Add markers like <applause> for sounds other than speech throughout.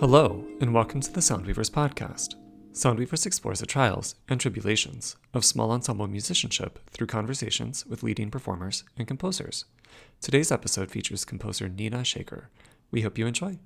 Hello, and welcome to the Soundweavers podcast. Soundweavers explores the trials and tribulations of small ensemble musicianship through conversations with leading performers and composers. Today's episode features composer Nina Shekar. We hope you enjoy.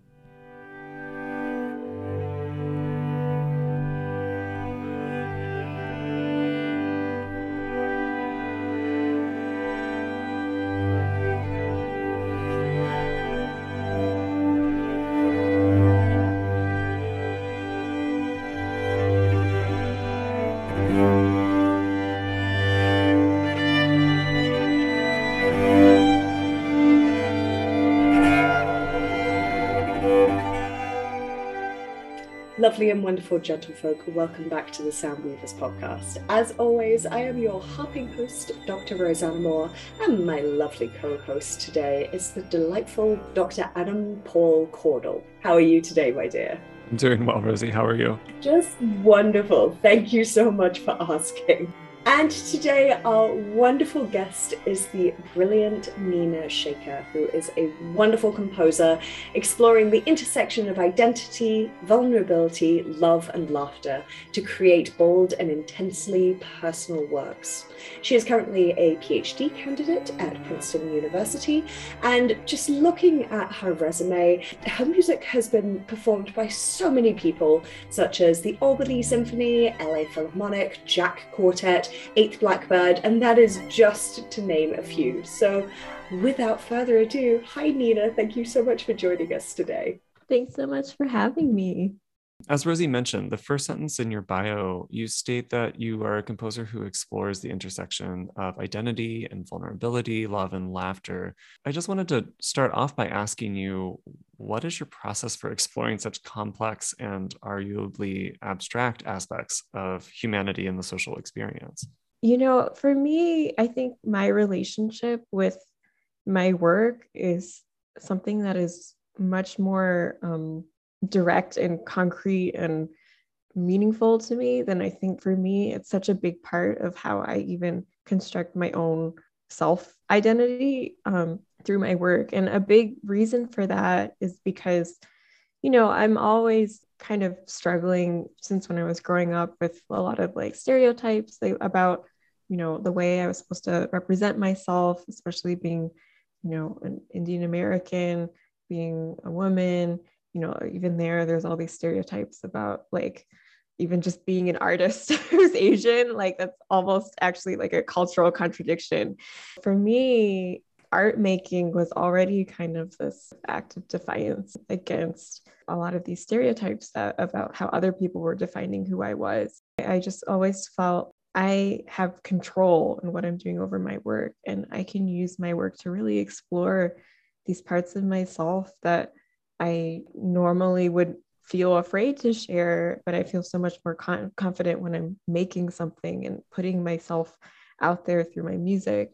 And wonderful gentlefolk, welcome back to the Soundweavers podcast. As always, I am your harping host, Dr. Rosanna Moore, and my lovely co host today is the delightful Dr. Adam Paul Caudle. How are you today, my dear? I'm doing well, Rosie. How are you? Just wonderful. Thank you so much for asking. And today, our wonderful guest is the brilliant Nina Shekar, who is a wonderful composer exploring the intersection of identity, vulnerability, love, and laughter to create bold and intensely personal works. She is currently a PhD candidate at Princeton University, and just looking at her resume, her music has been performed by so many people, such as the Albany Symphony, LA Philharmonic, Jack Quartet, Eighth Blackbird, and that is just to name a few. So, without further ado, hi Nina, thank you so much for joining us today. Thanks so much for having me. As Rosie mentioned, the first sentence in your bio, you state that you are a composer who explores the intersection of identity and vulnerability, love and laughter. I just wanted to start off by asking you what is your process for exploring such complex and arguably abstract aspects of humanity and the social experience? You know, for me, I think my relationship with my work is something that is much more um, direct and concrete and meaningful to me, then I think for me, it's such a big part of how I even construct my own self identity um, through my work. And a big reason for that is because, you know, I'm always kind of struggling since when I was growing up with a lot of like stereotypes about, you know, the way I was supposed to represent myself, especially being, you know, an Indian American, being a woman, you know, even there, there's all these stereotypes about like even just being an artist <laughs> who's Asian, like that's almost actually like a cultural contradiction. For me, art making was already kind of this act of defiance against a lot of these stereotypes that, about how other people were defining who I was. I just always felt I have control in what I'm doing over my work, and I can use my work to really explore these parts of myself that I normally would feel afraid to share, but I feel so much more con- confident when I'm making something and putting myself out there through my music.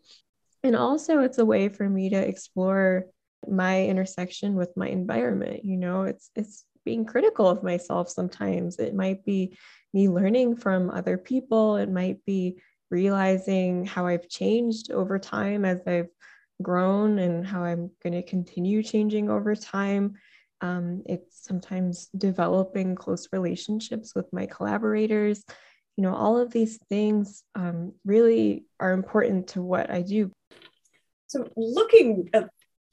And also, it's a way for me to explore my intersection with my environment. You know, it's it's being critical of myself sometimes. It might be me learning from other people. It might be realizing how I've changed over time as I've grown and how I'm going to continue changing over time. Um, it's sometimes developing close relationships with my collaborators. You know, all of these things um, really are important to what I do. So, looking at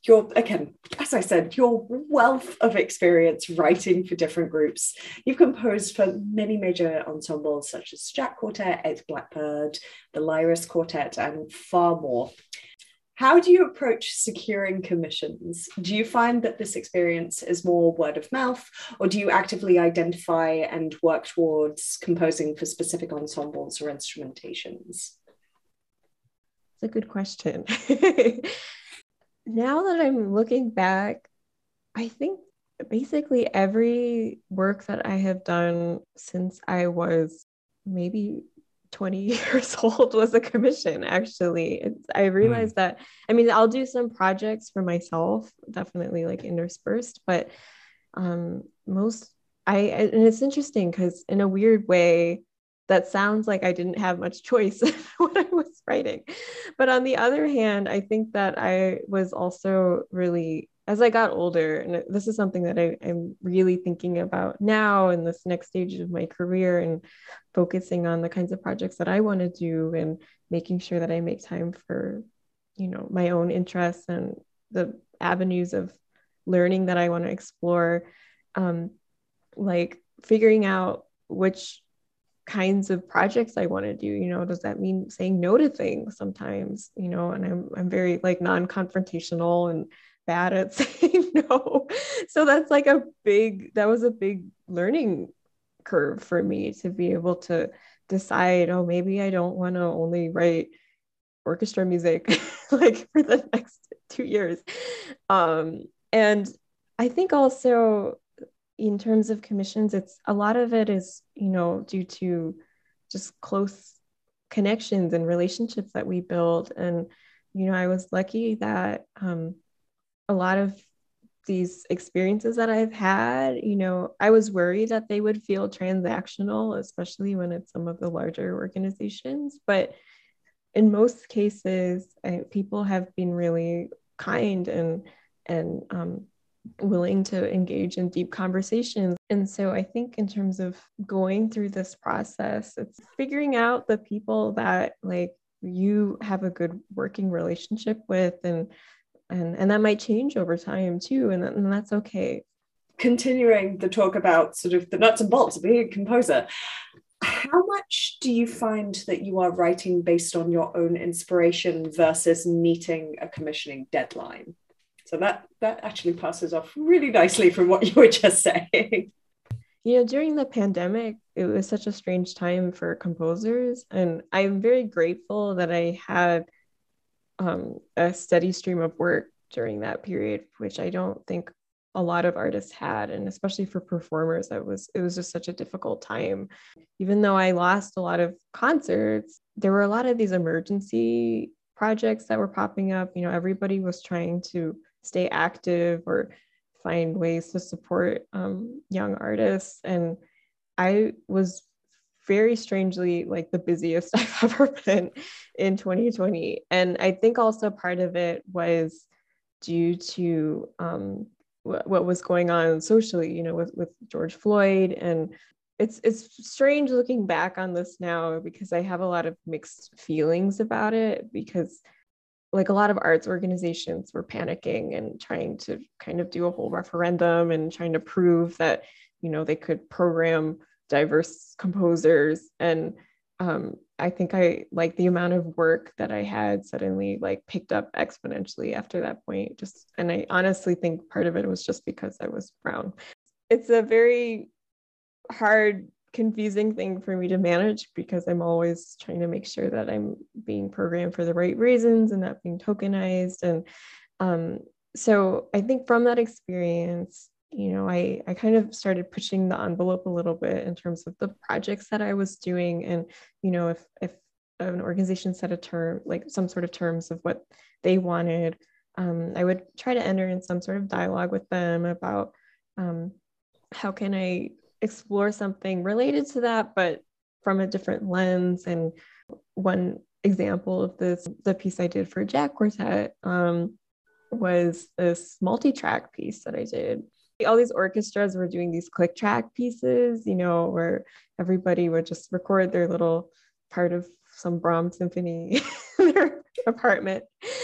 your, again, as I said, your wealth of experience writing for different groups. You've composed for many major ensembles such as Jack Quartet, Eighth Blackbird, the Lyris Quartet, and far more. How do you approach securing commissions? Do you find that this experience is more word of mouth, or do you actively identify and work towards composing for specific ensembles or instrumentations? It's a good question. <laughs> now that I'm looking back, I think basically every work that I have done since I was maybe 20 <laughs> years old was a commission actually it's, i realized mm. that i mean i'll do some projects for myself definitely like interspersed but um most i and it's interesting because in a weird way that sounds like I didn't have much choice <laughs> when I was writing. But on the other hand, I think that I was also really, as I got older, and this is something that I, am really thinking about now in this next stage of my career and focusing on the kinds of projects that I want to do and making sure that I make time for, you know, my own interests and the avenues of learning that I want to explore. Um, like figuring out which kinds of projects I want to do. You know, does that mean saying no to things sometimes? You know, and I'm I'm very like non-confrontational and bad at <laughs> saying no. So that's like a big that was a big learning curve for me to be able to decide, oh, maybe I don't want to only write orchestra music <laughs> like for the <laughs> next two years. Um, and I think also in terms of commissions, it's a lot of it is, you know, due to just close connections and relationships that we build. And, you know, I was lucky that um, a lot of these experiences that I've had, you know, I was worried that they would feel transactional, especially when it's some of the larger organizations. But in most cases, I, people have been really kind and and um, willing to engage in deep conversations. And so I think in terms of going through this process, it's figuring out the people that like you have a good working relationship with and and and that might change over time too and, and that's okay continuing the talk about sort of the nuts and bolts of being a composer how much do you find that you are writing based on your own inspiration versus meeting a commissioning deadline so that that actually passes off really nicely from what <laughs> you were just saying. You know, during the pandemic, it was such a strange time for composers, and I'm very grateful that I had um, a steady stream of work during that period, which I don't think a lot of artists had and especially for performers that was it was just such a difficult time even though i lost a lot of concerts there were a lot of these emergency projects that were popping up you know everybody was trying to stay active or find ways to support um, young artists. And I was very strangely like the busiest <laughs> I've ever been in 2020. And I think also part of it was due to um, what, what was going on socially, you know, with, with George Floyd. And it's it's strange looking back on this now because I have a lot of mixed feelings about it because like a lot of arts organizations were panicking and trying to kind of do a whole referendum and trying to prove that you know they could program diverse composers and um, i think i like the amount of work that i had suddenly like picked up exponentially after that point just and i honestly think part of it was just because i was brown it's a very hard confusing thing for me to manage because I'm always trying to make sure that I'm being programmed for the right reasons and not being tokenized. And um, so I think from that experience, you know, I, I kind of started pushing the envelope a little bit in terms of the projects that I was doing. And, you know, if, if an organization set a term, like some sort of terms of what they wanted, um, I would try to enter in some sort of dialogue with them about um, how can I explore something related to that, but from a different lens. And one example of this, the piece I did for Jack Quartet, um, was this multi-track piece that I did. All these orchestras were doing these click track pieces, you know, where everybody would just record their little part of some Brahms symphony <laughs> in their apartment.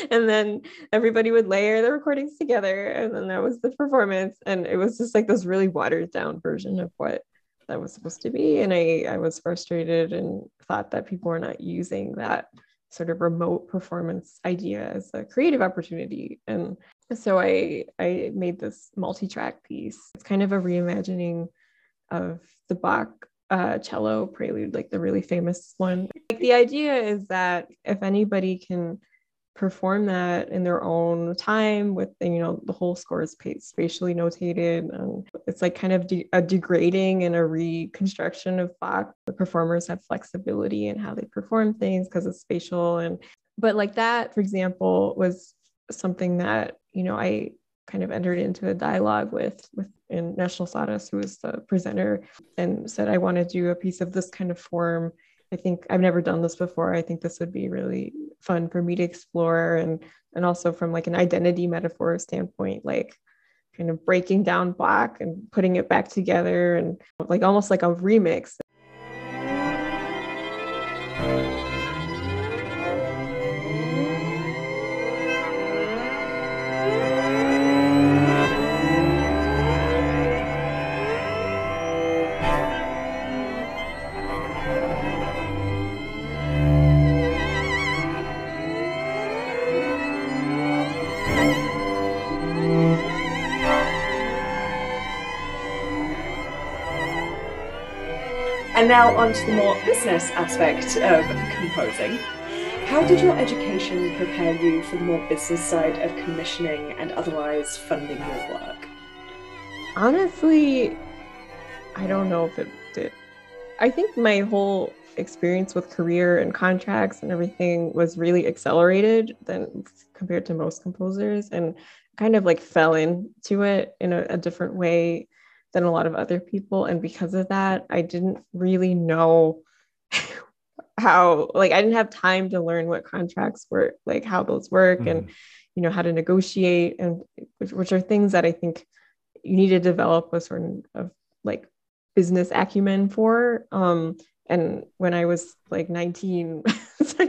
And then everybody would layer the recordings together. And then that was the performance. And it was just like this really watered down version of what that was supposed to be. And I, I was frustrated and thought that people were not using that sort of remote performance idea as a creative opportunity. And so I I made this multi-track piece. It's kind of a reimagining of the Bach uh, cello prelude, like the really famous one. Like the idea is that if anybody can perform that in their own time with you know the whole score is spatially notated and it's like kind of de- a degrading and a reconstruction of Bach. The performers have flexibility in how they perform things because it's spatial and but like that for example was something that you know I kind of entered into a dialogue with with in National Saras, who was the presenter, and said, I want to do a piece of this kind of form. I think I've never done this before. I think this would be really fun for me to explore and and also from like an identity metaphor standpoint, like kind of breaking down Bach and putting it back together and like almost like a remix now on to the more business aspect of composing. How did your education prepare you for the more business side of commissioning and otherwise funding your work? Honestly, I don't know if it did. I think my whole experience with career and contracts and everything was really accelerated than compared to most composers and kind of like fell into it in a, a different way than a lot of other people. And because of that, I didn't really know <laughs> how, like, I didn't have time to learn what contracts work, like how those work mm-hmm. and, you know, how to negotiate and which, which are things that I think you need to develop a sort of like business acumen for. Um, and when I was like 19, <laughs>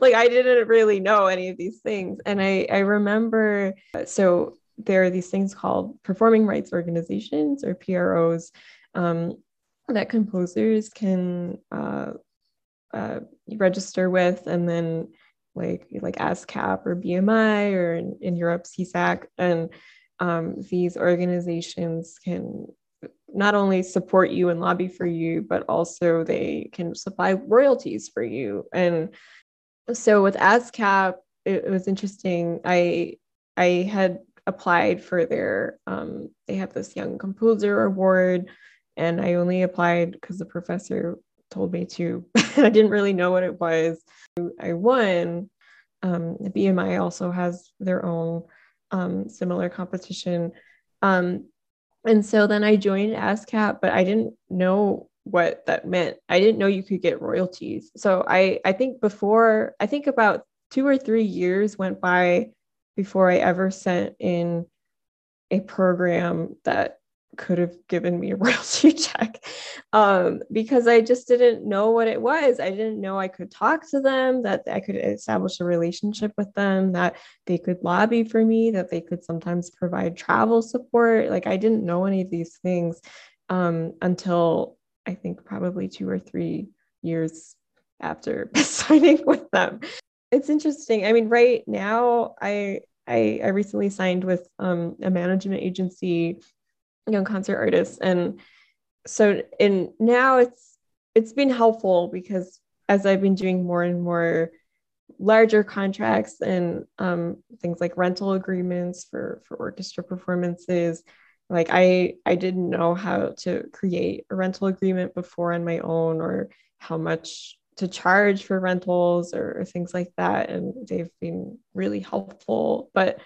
like I didn't really know any of these things. And I, I remember, so there are these things called performing rights organizations or PROs um, that composers can uh, uh, register with, and then like like ASCAP or BMI or in, in Europe CSAC, and um, these organizations can not only support you and lobby for you, but also they can supply royalties for you. And so with ASCAP, it, it was interesting. I I had applied for their um, they have this young composer award and i only applied because the professor told me to. <laughs> I didn't really know what it was. I won. Um, bmi also has their own um, similar competition. Um, and so then i joined ascap but i didn't know what that meant. I didn't know you could get royalties. So i i think before i think about two or three years went by before I ever sent in a program that could have given me a <laughs> royalty check um, because I just didn't know what it was. I didn't know I could talk to them, that I could establish a relationship with them, that they could lobby for me, that they could sometimes provide travel support. Like I didn't know any of these things um, until I think probably two or three years after <laughs> signing with them it's interesting. I mean, right now, I I, I recently signed with um, a management agency, young concert artists, and so in now it's it's been helpful because as I've been doing more and more larger contracts and um, things like rental agreements for for orchestra performances like i i didn't know how to create a rental agreement before on my own or how much to charge for rentals or, things like that. And they've been really helpful. But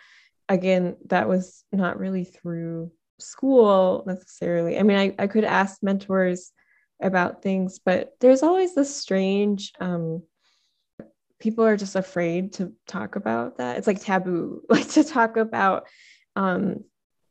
again, that was not really through school necessarily. I mean, I, I could ask mentors about things, but there's always this strange um, people are just afraid to talk about that. It's like taboo, <laughs> like to talk about um,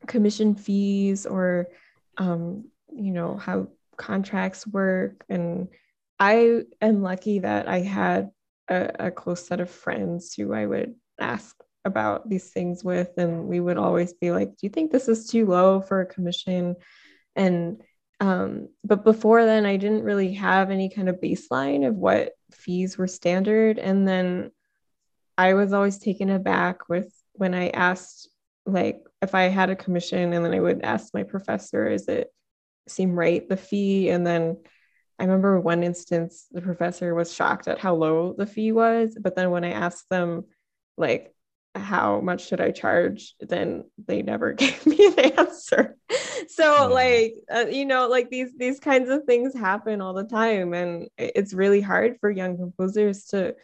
commission fees or um, you know how contracts work and I am lucky that I had a, a, close set of friends who I would ask about these things with, and we would always be like, "Do you think this is too low for a commission?" And um, but before then, I didn't really have any kind of baseline of what fees were standard, and then I was always taken aback with when I asked, like, if I had a commission, and then I would ask my professor, "Is it seem right the fee?" and then I remember one instance the professor was shocked at how low the fee was, but then when I asked them like how much should I charge, then they never <laughs> gave me an answer. So like uh, you know like these these kinds of things happen all the time and it's really hard for young composers to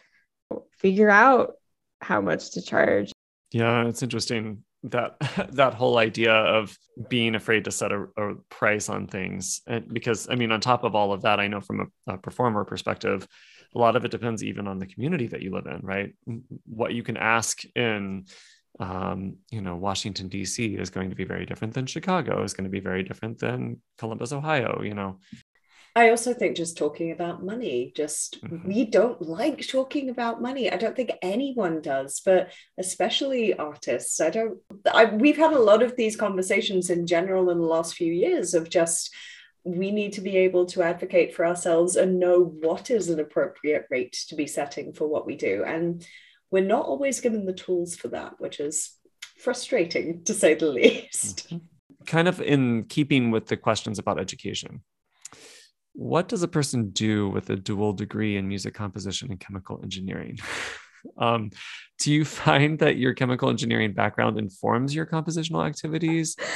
figure out how much to charge. Yeah, it's interesting that <laughs> that whole idea of being afraid to set a, a, price on things. And because i mean on top of all of that i know from a, a, performer perspective a lot of it depends even on the community that you live in right? What you can ask in um, you know washington d.c is going to be very different than chicago is going to be very different than columbus ohio you know I also think just talking about money, just mm-hmm. we don't like talking about money. I don't think anyone does, but especially artists. I don't, I, we've had a lot of these conversations in general in the last few years of just, we need to be able to advocate for ourselves and know what is an appropriate rate to be setting for what we do. And we're not always given the tools for that, which is frustrating to say the <laughs> least. Mm-hmm. Kind of in keeping with the questions about education what does a person do with a dual degree in music composition and chemical engineering? <laughs> um, do you find that your chemical engineering background informs your compositional activities? <laughs>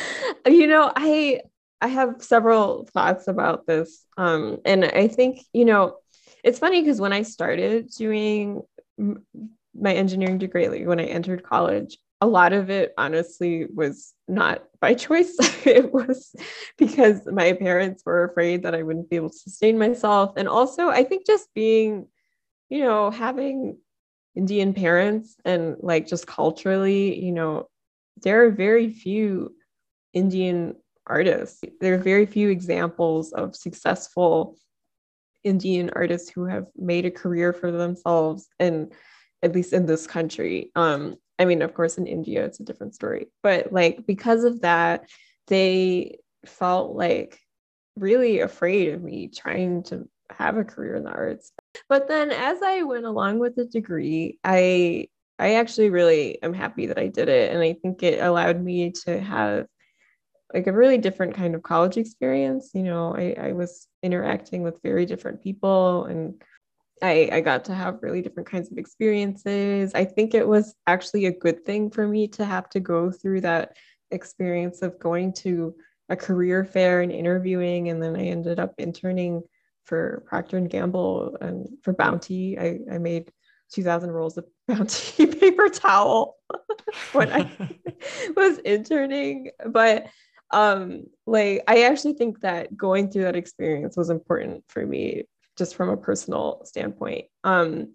You know, I I have several thoughts about this, um, and I think you know it's funny because when I started doing my engineering degree, like when I entered college, a lot of it honestly was not by choice. <laughs> it was because my parents were afraid that I wouldn't be able to sustain myself. And also, I think just being, you know, having Indian parents and like just culturally, you know, there are very few Indian artists. There are very few examples of successful Indian artists who have made a career for themselves and at least in this country. Um, I mean, of course, in India, it's a different story. But like, because of that, they felt like really afraid of me trying to have a career in the arts. But then as I went along with the degree, I I actually really am happy that I did it. And I think it allowed me to have like a really different kind of college experience. You know, I, I was interacting with very different people and I, I got to have really different kinds of experiences. I think it was actually a good thing for me to have to go through that experience of going to a career fair and interviewing. And then I ended up interning for Procter and Gamble and for Bounty. I, I made 2000 rolls of <laughs> Bounty paper towel <laughs> when I <laughs> was interning. But um like I actually think that going through that experience was important for me just from a personal standpoint. Um,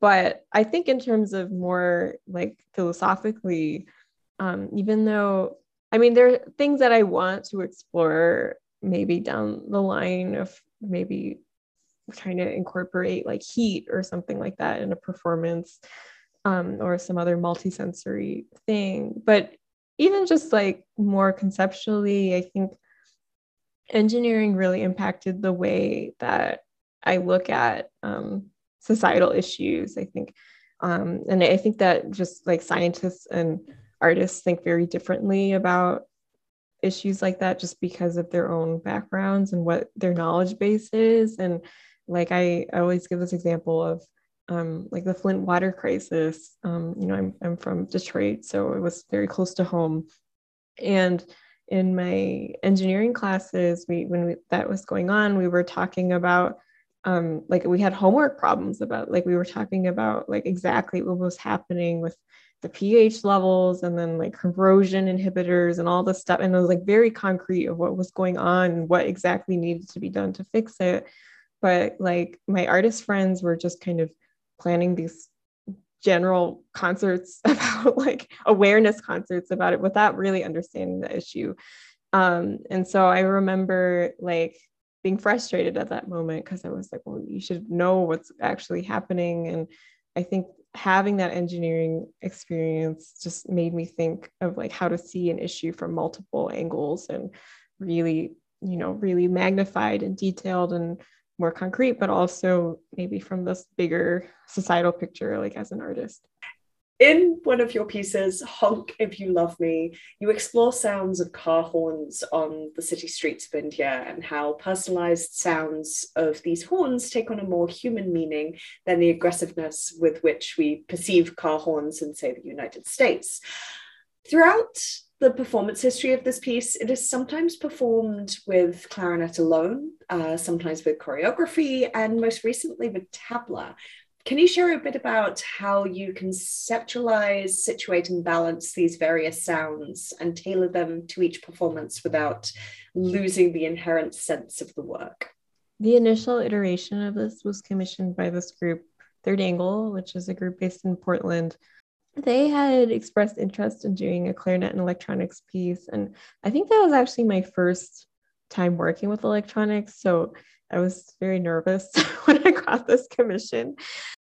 but I think in terms of more like philosophically, um, even though I mean there are things that I want to explore maybe down the line of maybe trying to incorporate like heat or something like that in a performance um, or some other multisensory thing. But even just like more conceptually, I think engineering really impacted the way that I look at um, societal issues. I think, um, and I think that just like scientists and artists think very differently about issues like that just because of their own backgrounds and what their knowledge base is. And like I, I always give this example of um, like the Flint water crisis. Um, you know, I'm, I'm from Detroit, so it was very close to home. And in my engineering classes, we when we, that was going on, we were talking about um, like we had homework problems about like we were talking about like exactly what was happening with the pH levels and then like corrosion inhibitors and all this stuff. And it was like very concrete of what was going on and what exactly needed to be done to fix it. But like my artist friends were just kind of planning these general concerts <laughs> about like awareness concerts about it without really understanding the issue. Um, and so I remember like being frustrated at that moment because I was like, well, you should know what's actually happening. And I think having that engineering experience just made me think of like how to see an issue from multiple angles and really, you know, really magnified and detailed and more concrete, but also maybe from this bigger societal picture, like as an artist in one of your pieces, Honk If You Love Me, you explore sounds of car horns on the city streets of India and how personalized sounds of these horns take on a more human meaning than the aggressiveness with which we perceive car horns in, say, the United States. Throughout the performance history of this piece, it is sometimes performed with clarinet alone, uh, sometimes with choreography, and most recently with tabla. Can you share a bit about how you conceptualize, situate, and balance these various sounds and tailor them to each performance without losing the inherent sense of the work? The initial iteration of this was commissioned by this group, Third Angle, which is a group based in Portland. They had expressed interest in doing a clarinet and electronics piece. And I think that was actually my first time working with electronics. So I was very nervous <laughs> when I got this commission.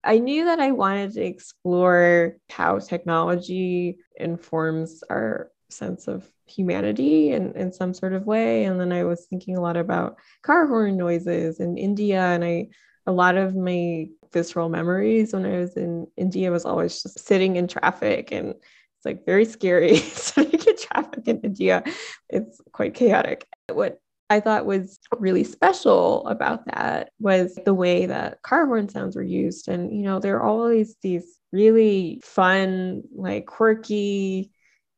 I knew that I wanted to explore how technology informs our sense of humanity in, in some sort of way. And then I was thinking a lot about car horn noises in India. And I, a lot of my visceral memories when I was in India was always just sitting in traffic and it's like very scary <laughs> sitting in traffic in India. It's quite chaotic. What I thought was really special about that was the way that car horn sounds were used. And, you know, there are always these really fun, like quirky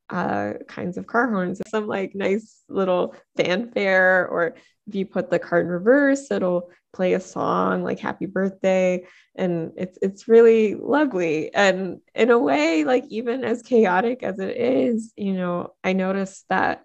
uh, kinds of car horns, some like nice little fanfare, or if you put the car in reverse, it'll play a song like happy birthday and it's it's really lovely and in a way like even as chaotic as it is you know i noticed that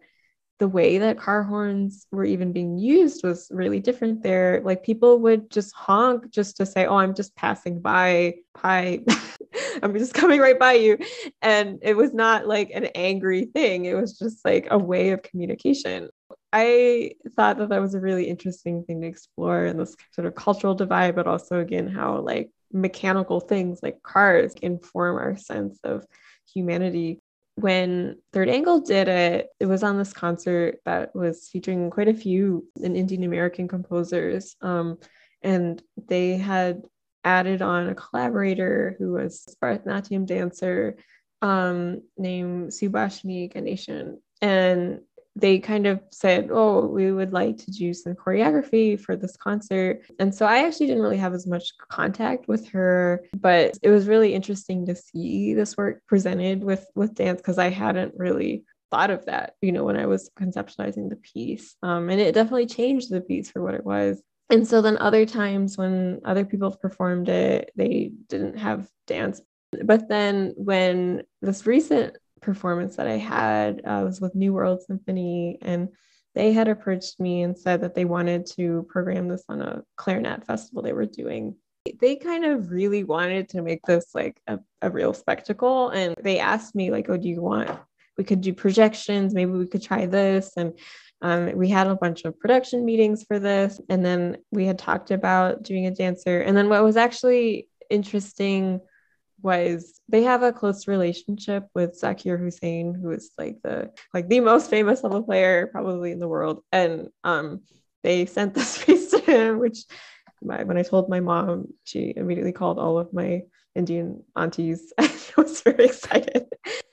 the way that car horns were even being used was really different there. Like people would just honk just to say, Oh, I'm just passing by. Hi, <laughs> I'm just coming right by you. And it was not like an angry thing, it was just like a way of communication. I thought that that was a really interesting thing to explore and this sort of cultural divide, but also, again, how like mechanical things like cars inform our sense of humanity when Third Angle did it, it was on this concert that was featuring quite a few Indian American composers. Um, and they had added on a collaborator who was a Bharatanatyam dancer um, named Subhashini Ganeshan. And they kind of said, Oh, we would like to do some choreography for this concert. And so I actually didn't really have as much contact with her, but it was really interesting to see this work presented with with dance because I hadn't really thought of that, you know, when I was conceptualizing the piece. Um, and it definitely changed the piece for what it was. And so then other times when other people performed it, they didn't have dance. But then when this recent performance that I had uh, was with New World Symphony, and they had approached me and said that they wanted to program this on a clarinet festival they were doing. They kind of really wanted to make this like a, a real spectacle, and they asked me like, "Oh, do you want? We could do projections. Maybe we could try this." And um, we had a bunch of production meetings for this, and then we had talked about doing a dancer. And then what was actually interesting was they have a close relationship with Zakir Hussain, who is like the like the most famous level player probably in the world. And um, they sent this <laughs> piece to him, which my, when I told my mom, she immediately called all of my Indian aunties <laughs> and was very excited.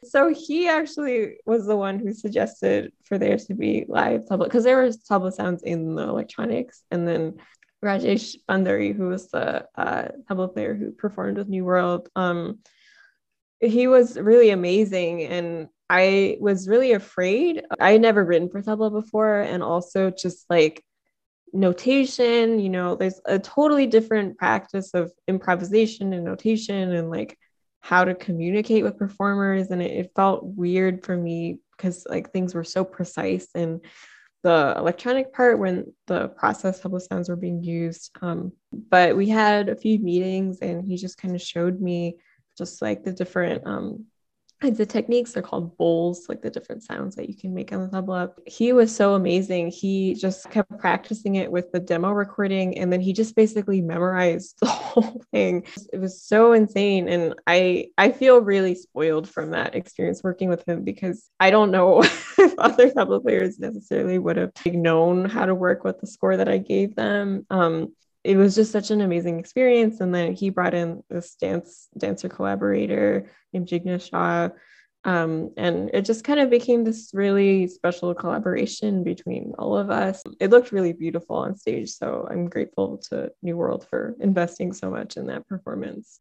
So he actually was the one who suggested for there to be live tabla because there were tabla sounds in the electronics, and then Rajesh Bandari, who was the uh, tabla player who performed with New World, um, he was really amazing. And I was really afraid. I had never written for tabla before. And also just like notation, you know, there's a totally different practice of improvisation and notation and like how to communicate with performers. And it, it felt weird for me because like things were so precise and the electronic part when the process sounds were being used. Um, but we had a few meetings and he just kind of showed me just like the different um, the techniques are called bols, like the different sounds that you can make on the tabla. He was so amazing. He just kept practicing it with the demo recording and then he just basically memorized <laughs> the whole thing. It was so insane. And I I feel really spoiled from that experience working with him because I don't know <laughs> if other tabla players necessarily would have known how to work with the score that I gave them. Um, it was just such an amazing experience. And then he brought in this dance dancer collaborator named Jigna Shah. Um, and it just kind of became this really special collaboration between all of us. It looked really beautiful on stage. So I'm grateful to New World for investing so much in that performance.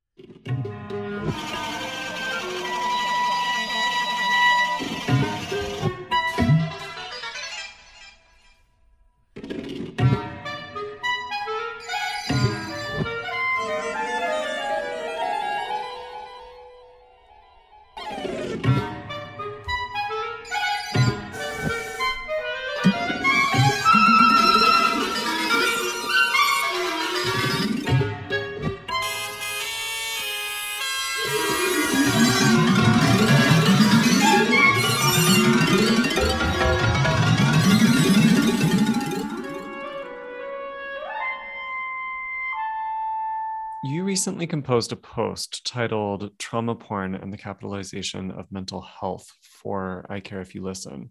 Recently composed a post titled Trauma Porn and the Capitalization of Mental Health for I Care If You Listen.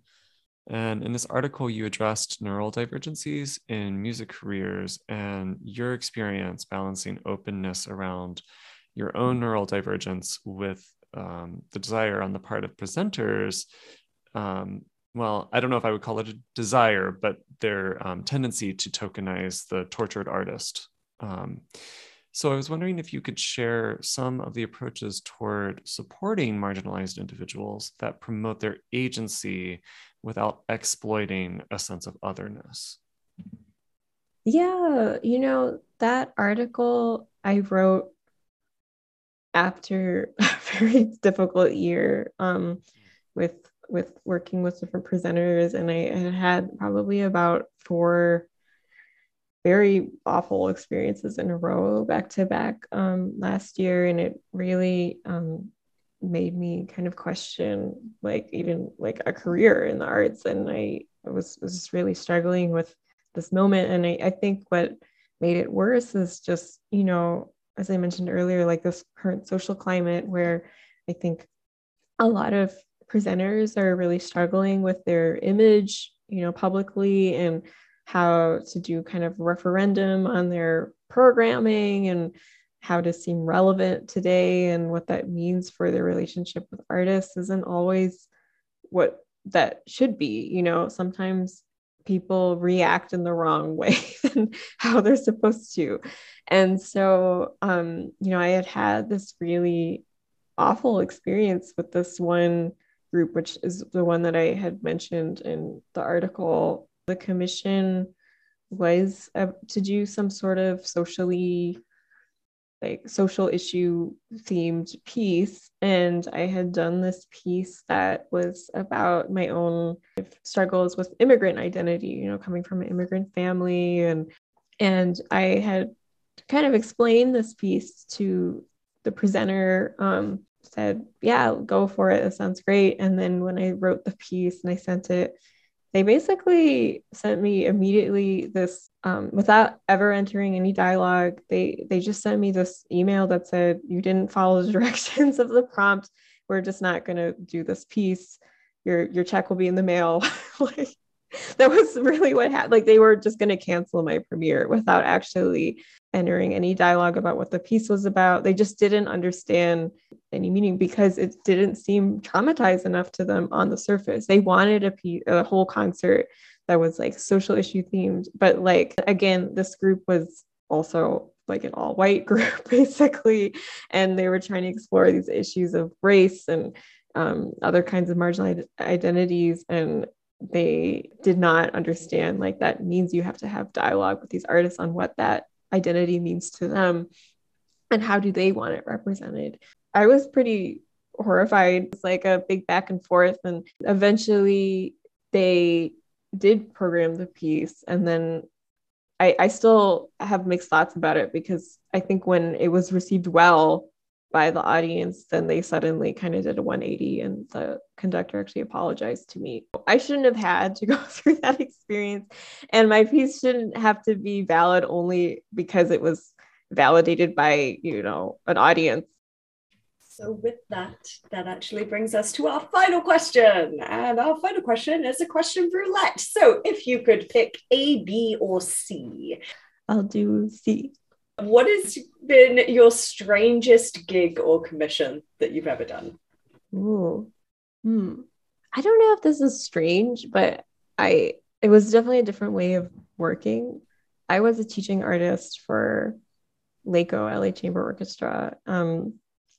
And in this article, you addressed neurodivergencies in music careers and your experience balancing openness around your own neurodivergence with um, the desire on the part of presenters. Um, well, I don't know if I would call it a desire, but their um, tendency to tokenize the tortured artist. Um, so I was wondering if you could share some of the approaches toward supporting marginalized individuals that promote their agency without exploiting a sense of otherness. Yeah, you know, that article I wrote after <laughs> a very difficult year um, with with working with different presenters and I had had probably about four very awful experiences in a row back to back um, last year. And it really um, made me kind of question like even like a career in the arts. And i was was really struggling with this moment. And I, I think what made it worse is just you know as i mentioned earlier like this current social climate where i think a lot of presenters are really struggling with their image you know publicly. And how to do kind of referendum on their programming and how to seem relevant today and what that means for their relationship with artists isn't always what that should be you know? Sometimes people react in the wrong <laughs> way than how they're supposed to. And so um you know i had had this really awful experience with this one group which is the one that i had mentioned in the article the commission was uh, to do some sort of socially like social issue themed piece. And i had done this piece that was about my own struggles with immigrant identity you know coming from an immigrant family. And and i had kind of explained this piece to the presenter um, said yeah go for it. It sounds great. And then when i wrote the piece and i sent it they basically sent me immediately this um, without ever entering any dialogue they they just sent me this email that said you didn't follow the <laughs> directions of the prompt. We're just not going to do this piece. Your your check will be in the mail. <laughs> Like that was really what happened like they were just going to cancel my premiere without actually entering any dialogue about what the piece was about they just didn't understand any meaning because it didn't seem traumatized enough to them on the surface. They wanted a piece, a whole concert that was like social issue themed, but like again, this group was also like an all white <laughs> group basically, and they were trying to explore these issues of race and um, other kinds of marginal identities and they did not understand like that means you have to have dialogue with these artists on what that identity means to them and how do they want it represented I was pretty horrified. It's like a big back and forth. And eventually they did program the piece. And then I, I still have mixed thoughts about it because I think when it was received well by the audience, then they suddenly kind of did a 180 and the conductor actually apologized to me. I shouldn't have had to <laughs> go through that experience. And my piece shouldn't have to be valid only because it was validated by, you know, an audience so, with that, that actually brings us to our final question. And our final question is a question roulette. So, if you could pick A, B, or C, I'll do C. What has been your strangest gig or commission that you've ever done? Ooh. Hmm. I don't know if this is strange, but I it was definitely a different way of working. I was a teaching artist for LACO LA Chamber Orchestra. Um,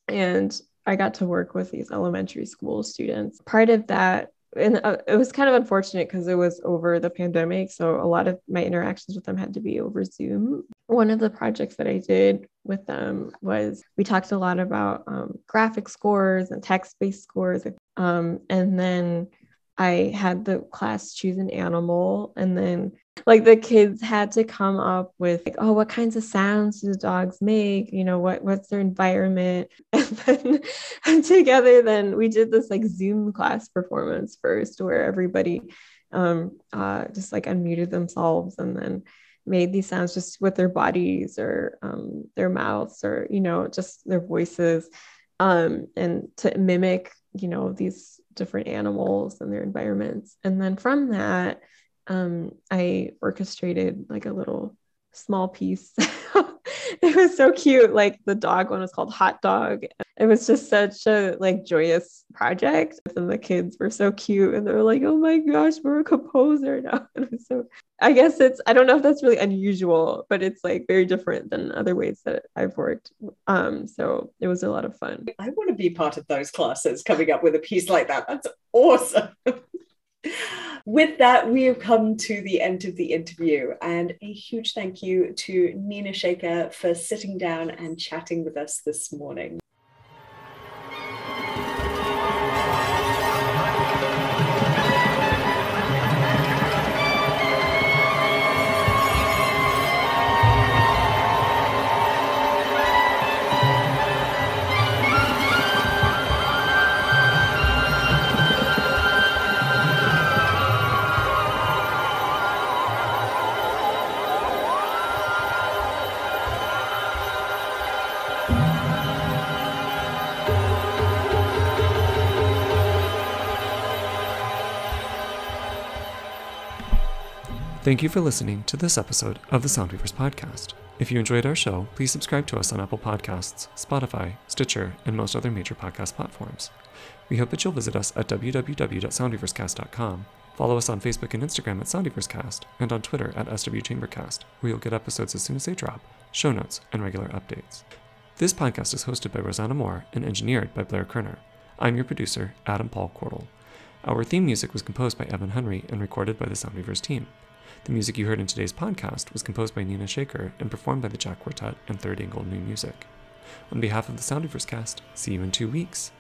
and I got to work with these elementary school students. Part of that, and uh, it was kind of unfortunate because it was over the pandemic. So a lot of my interactions with them had to be over Zoom. One of the projects that I did with them was we talked a lot about um, graphic scores and text based scores. Um, and then I had the class choose an animal and then like the kids had to come up with like, oh what kinds of sounds do the dogs make? You know what what's their environment? <laughs> And then and <laughs> together then we did this like zoom class performance first where everybody um uh just like unmuted themselves and then made these sounds just with their bodies or um, their mouths or you know just their voices um, and to mimic you know these different animals and their environments. And then from that um, i orchestrated like a little small piece. <laughs> It was so cute like the dog one was called hot dog. It was just such a like joyous project. And the kids were so cute and they're like oh my gosh we're a composer now. <laughs> It was so i guess it's i don't know if that's really unusual but it's like very different than other ways that i've worked. Um so it was a lot of fun. I want to be part of those classes coming up with a piece like that. That's awesome <laughs> with that, we have come to the end of the interview, and a huge thank you to Nina Shekar for sitting down and chatting with us this morning. Thank you for listening to this episode of the Soundweavers podcast. If you enjoyed our show, please subscribe to us on Apple Podcasts, Spotify, Stitcher, and most other major podcast platforms. We hope that you'll visit us at www.soundweaverscast.com, follow us on Facebook and Instagram at Soundweaverscast, and on Twitter at SWChambercast, where you'll get episodes as soon as they drop, show notes, and regular updates. This podcast is hosted by Rosanna Moore and engineered by Blair Kerner. I'm your producer, Adam Paul Cordell. Our theme music was composed by Evan Henry and recorded by the Soundweavers team. The music you heard in today's podcast was composed by Nina Shekar and performed by the Jack Quartet and Third Angle New Music. On behalf of the Soundweavers cast, see you in two weeks.